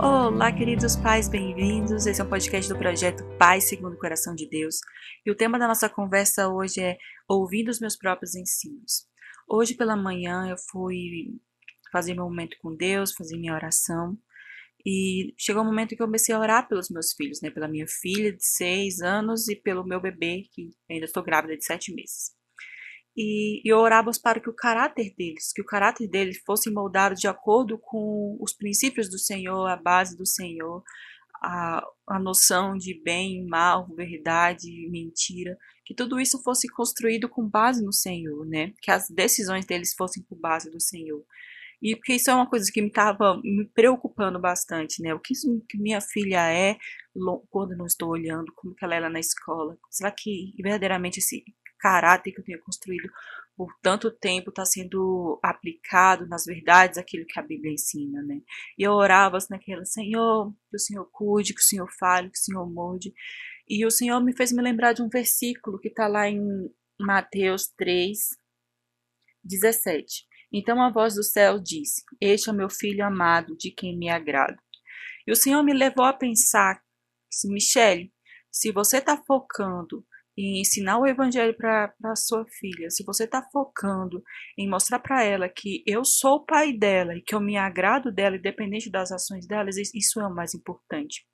Olá, queridos pais, bem-vindos. Esse é um podcast do projeto Pai Segundo o Coração de Deus. E o tema da nossa conversa hoje é Ouvindo os meus próprios ensinos. Hoje pela manhã eu fui fazer meu momento com Deus, fazer minha oração. E chegou um momento que eu comecei a orar pelos meus filhos, né? Pela minha filha de seis anos e pelo meu bebê, que ainda estou grávida de sete meses. E, e orávamos para que o caráter deles, que o caráter deles fosse moldado de acordo com os princípios do Senhor, a base do Senhor, a, a noção de bem, mal, verdade, mentira, que tudo isso fosse construído com base no Senhor, né? Que as decisões deles fossem por base do Senhor. E porque isso é uma coisa que me estava me preocupando bastante, né? O que, isso, que minha filha é quando não estou olhando, como que ela é lá na escola? Será que verdadeiramente esse caráter que eu tenho construído por tanto tempo está sendo aplicado nas verdades aquilo que a Bíblia ensina, né? E eu orava assim naquela, Senhor, que o Senhor cuide, que o Senhor fale, que o Senhor molde. E o Senhor me fez me lembrar de um versículo que está lá em Mateus 3, 17. Então a voz do céu disse: Este é o meu filho amado, de quem me agrado. E o Senhor me levou a pensar, Michele, se você está focando em ensinar o evangelho para sua filha, se você está focando em mostrar para ela que eu sou o pai dela e que eu me agrado dela, independente das ações delas, isso é o mais importante.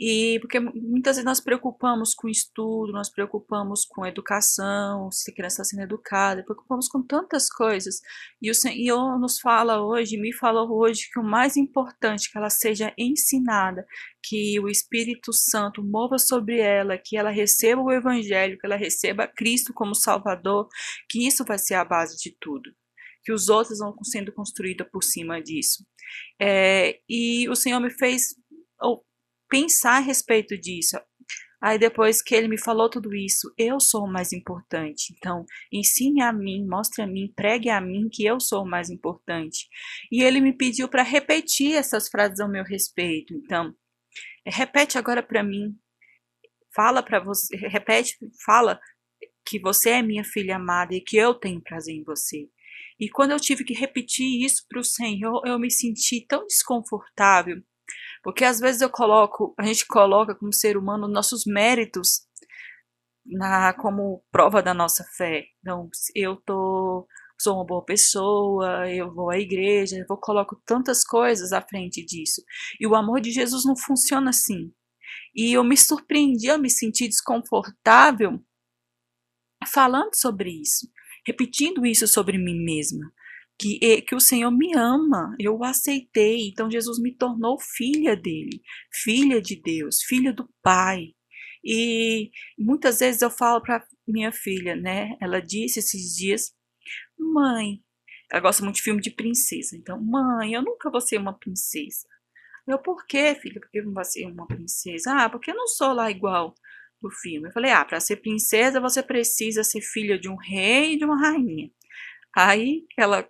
E porque muitas vezes nós preocupamos com estudo, nós preocupamos com educação, se a criança está sendo educada, preocupamos com tantas coisas. E o Senhor nos fala hoje, me falou hoje, que o mais importante é que ela seja ensinada, que o Espírito Santo mova sobre ela, que ela receba o Evangelho, que ela receba Cristo como Salvador, que isso vai ser a base de tudo que os outros vão sendo construídos por cima disso. É, e o Senhor me fez pensar a respeito disso. Aí depois que ele me falou tudo isso, eu sou o mais importante. Então, ensine a mim, mostre a mim, pregue a mim que eu sou o mais importante. E ele me pediu para repetir essas frases ao meu respeito. Então, repete agora para mim. Fala para você, repete, fala que você é minha filha amada e que eu tenho prazer em você. E quando eu tive que repetir isso para o Senhor, eu me senti tão desconfortável porque às vezes eu coloco, a gente coloca como ser humano nossos méritos na como prova da nossa fé. Então, eu tô sou uma boa pessoa, eu vou à igreja, eu vou coloco tantas coisas à frente disso. E o amor de Jesus não funciona assim. E eu me surpreendi, eu me senti desconfortável falando sobre isso, repetindo isso sobre mim mesma que, que o Senhor me ama, eu o aceitei, então Jesus me tornou filha dele, filha de Deus, filha do Pai. E muitas vezes eu falo para minha filha, né? Ela disse esses dias, mãe, ela gosta muito de filme de princesa, então, mãe, eu nunca vou ser uma princesa. Eu, por quê, filha? Por que não vai ser uma princesa? Ah, porque eu não sou lá igual do filme. Eu falei, ah, para ser princesa você precisa ser filha de um rei e de uma rainha. Aí ela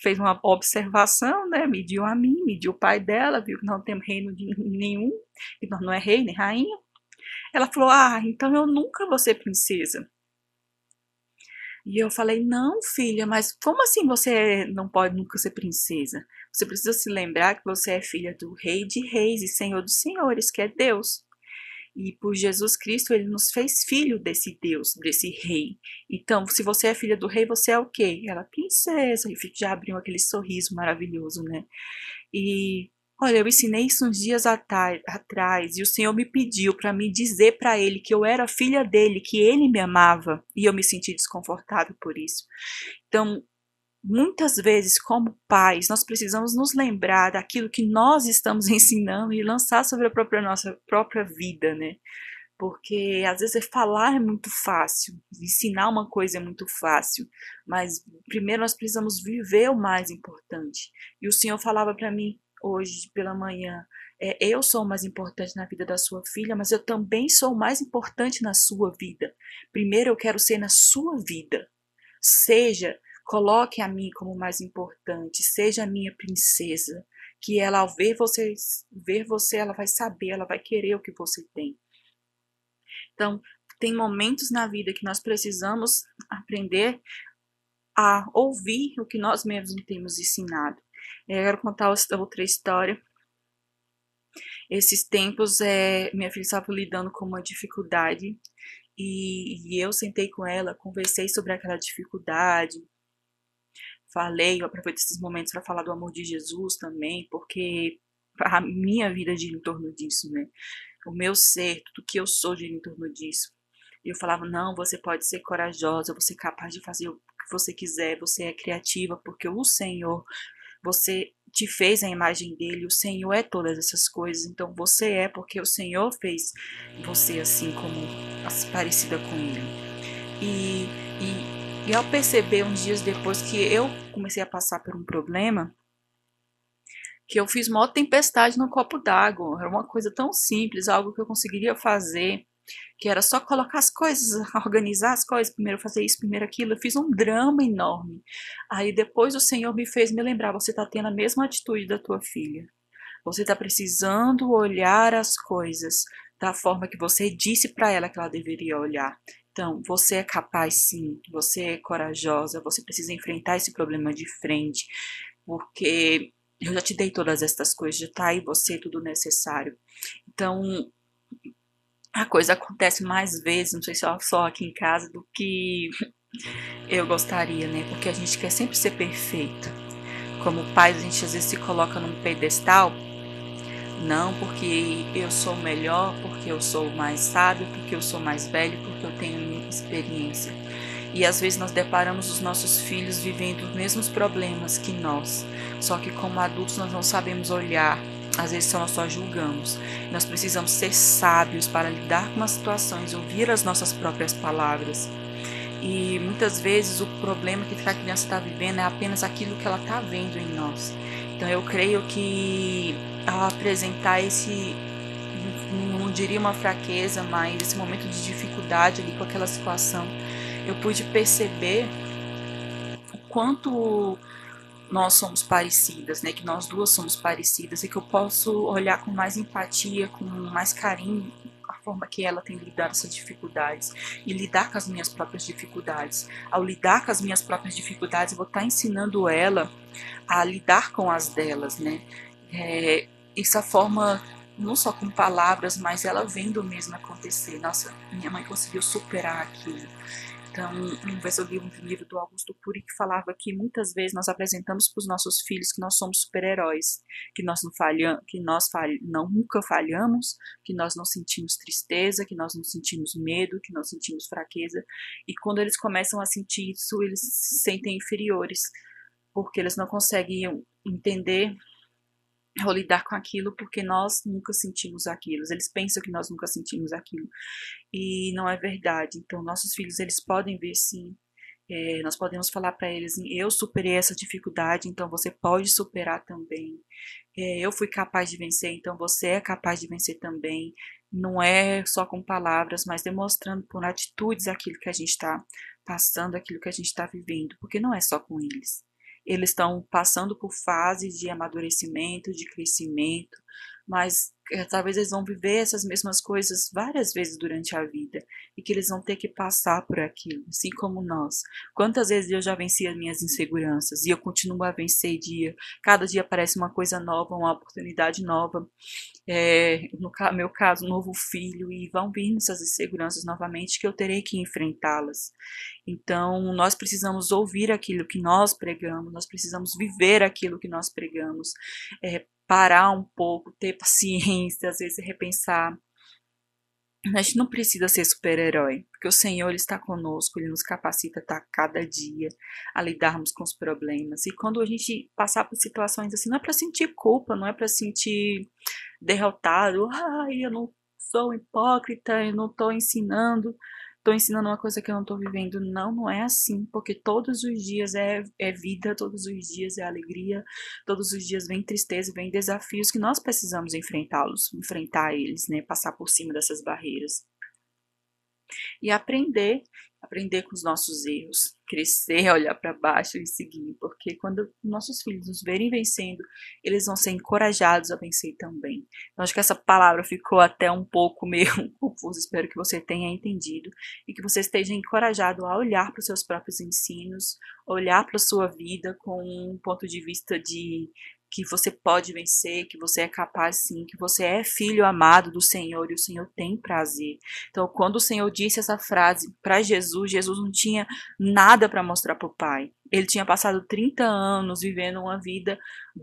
fez uma observação, né? Mediu a mim, mediu o pai dela, viu que não tem reino de nenhum, que nós não é rei nem rainha. Ela falou: Ah, então eu nunca vou ser princesa. E eu falei: Não, filha, mas como assim você não pode nunca ser princesa? Você precisa se lembrar que você é filha do Rei de Reis e Senhor dos Senhores, que é Deus. E por Jesus Cristo, ele nos fez filho desse Deus, desse rei. Então, se você é filha do rei, você é o quê? Ela princesa. E já abriu aquele sorriso maravilhoso, né? E olha, eu ensinei isso uns dias atrás e o Senhor me pediu para me dizer para ele que eu era filha dele, que ele me amava. E eu me senti desconfortável por isso. Então, muitas vezes, como pais, nós precisamos nos lembrar daquilo que nós estamos ensinando e lançar sobre a própria nossa própria vida, né? Porque às vezes falar é muito fácil, ensinar uma coisa é muito fácil, mas primeiro nós precisamos viver o mais importante. E o Senhor falava para mim hoje pela manhã, é, eu sou o mais importante na vida da sua filha, mas eu também sou o mais importante na sua vida. Primeiro eu quero ser na sua vida. Seja Coloque a mim como mais importante, seja a minha princesa, que ela ao ver você, ver você, ela vai saber, ela vai querer o que você tem. Então, tem momentos na vida que nós precisamos aprender a ouvir o que nós mesmos temos ensinado. Eu quero contar outra história Esses tempos, é, minha filha estava lidando com uma dificuldade e, e eu sentei com ela, conversei sobre aquela dificuldade, falei, eu aproveito esses momentos para falar do amor de Jesus também, porque a minha vida gira em torno disso, né? O meu ser, tudo que eu sou gira em torno disso. E eu falava, não, você pode ser corajosa, você é capaz de fazer o que você quiser, você é criativa, porque o Senhor, você te fez a imagem dele, o Senhor é todas essas coisas, então você é porque o Senhor fez você assim como parecida com ele. E, e, e ao perceber uns dias depois que eu comecei a passar por um problema, que eu fiz uma tempestade no copo d'água, era uma coisa tão simples, algo que eu conseguiria fazer que era só colocar as coisas, organizar as coisas, primeiro fazer isso, primeiro aquilo. Eu fiz um drama enorme. Aí depois o Senhor me fez me lembrar: você está tendo a mesma atitude da tua filha. Você está precisando olhar as coisas da forma que você disse para ela que ela deveria olhar. Então, você é capaz sim, você é corajosa, você precisa enfrentar esse problema de frente, porque eu já te dei todas estas coisas, já está aí você tudo necessário. Então, a coisa acontece mais vezes, não sei se é só aqui em casa, do que eu gostaria, né? Porque a gente quer sempre ser perfeito. Como pais, a gente às vezes se coloca num pedestal. Não porque eu sou melhor, porque eu sou mais sábio, porque eu sou mais velho, porque eu tenho experiência. E às vezes nós deparamos os nossos filhos vivendo os mesmos problemas que nós. Só que como adultos nós não sabemos olhar às vezes só nós só julgamos. Nós precisamos ser sábios para lidar com as situações, ouvir as nossas próprias palavras. E muitas vezes o problema que a criança está vivendo é apenas aquilo que ela está vendo em nós. Então eu creio que ao apresentar esse, não diria uma fraqueza, mas esse momento de dificuldade ali com aquela situação, eu pude perceber o quanto nós somos parecidas, né? Que nós duas somos parecidas e que eu posso olhar com mais empatia, com mais carinho a forma que ela tem lidado essas dificuldades e lidar com as minhas próprias dificuldades. Ao lidar com as minhas próprias dificuldades, eu vou estar ensinando ela a lidar com as delas, né? É, essa forma não só com palavras, mas ela vendo mesmo acontecer. Nossa, minha mãe conseguiu superar aquilo. Então, uma vez eu li um livro do Augusto Cury que falava que muitas vezes nós apresentamos para os nossos filhos que nós somos super-heróis, que nós não falhamos, que nós não nunca falhamos, que nós não sentimos tristeza, que nós não sentimos medo, que nós sentimos fraqueza. E quando eles começam a sentir isso, eles se sentem inferiores, porque eles não conseguem entender ou lidar com aquilo porque nós nunca sentimos aquilo. Eles pensam que nós nunca sentimos aquilo e não é verdade. Então, nossos filhos eles podem ver sim. É, nós podemos falar para eles: eu superei essa dificuldade, então você pode superar também. É, eu fui capaz de vencer, então você é capaz de vencer também. Não é só com palavras, mas demonstrando por atitudes aquilo que a gente está passando, aquilo que a gente está vivendo, porque não é só com eles eles estão passando por fases de amadurecimento, de crescimento, mas é, talvez eles vão viver essas mesmas coisas várias vezes durante a vida e que eles vão ter que passar por aquilo, assim como nós. Quantas vezes eu já venci as minhas inseguranças e eu continuo a vencer dia. Cada dia aparece uma coisa nova, uma oportunidade nova. É, no meu caso, um novo filho e vão vir essas inseguranças novamente que eu terei que enfrentá-las. Então, nós precisamos ouvir aquilo que nós pregamos, nós precisamos viver aquilo que nós pregamos, é, parar um pouco, ter paciência, às vezes repensar. A gente não precisa ser super-herói, porque o Senhor ele está conosco, Ele nos capacita a cada dia a lidarmos com os problemas. E quando a gente passar por situações assim, não é para sentir culpa, não é para sentir derrotado, ai, eu não sou hipócrita, eu não estou ensinando estou ensinando uma coisa que eu não estou vivendo. Não, não é assim, porque todos os dias é, é vida, todos os dias é alegria, todos os dias vem tristeza, vem desafios que nós precisamos enfrentá-los, enfrentar eles, né? Passar por cima dessas barreiras. E aprender aprender com os nossos erros, crescer, olhar para baixo e seguir, porque quando nossos filhos nos verem vencendo, eles vão ser encorajados a vencer também. Então, acho que essa palavra ficou até um pouco meio confusa, espero que você tenha entendido e que você esteja encorajado a olhar para os seus próprios ensinos, olhar para a sua vida com um ponto de vista de que você pode vencer, que você é capaz sim, que você é filho amado do Senhor e o Senhor tem prazer. Então, quando o Senhor disse essa frase para Jesus, Jesus não tinha nada para mostrar para o Pai. Ele tinha passado 30 anos vivendo uma vida,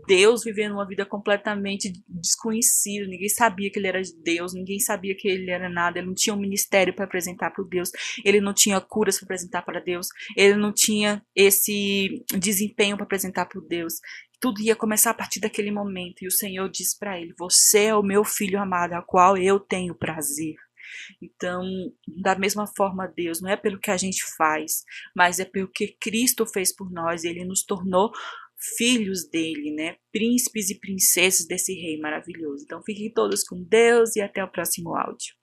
Deus vivendo uma vida completamente desconhecida. Ninguém sabia que ele era Deus, ninguém sabia que ele era nada. Ele não tinha um ministério para apresentar para Deus, ele não tinha curas para apresentar para Deus, ele não tinha esse desempenho para apresentar para Deus. Tudo ia começar a partir daquele momento. E o Senhor diz para ele: Você é o meu filho amado, a qual eu tenho prazer. Então, da mesma forma, Deus, não é pelo que a gente faz, mas é pelo que Cristo fez por nós, ele nos tornou filhos dele, né? Príncipes e princesas desse rei maravilhoso. Então, fiquem todos com Deus e até o próximo áudio.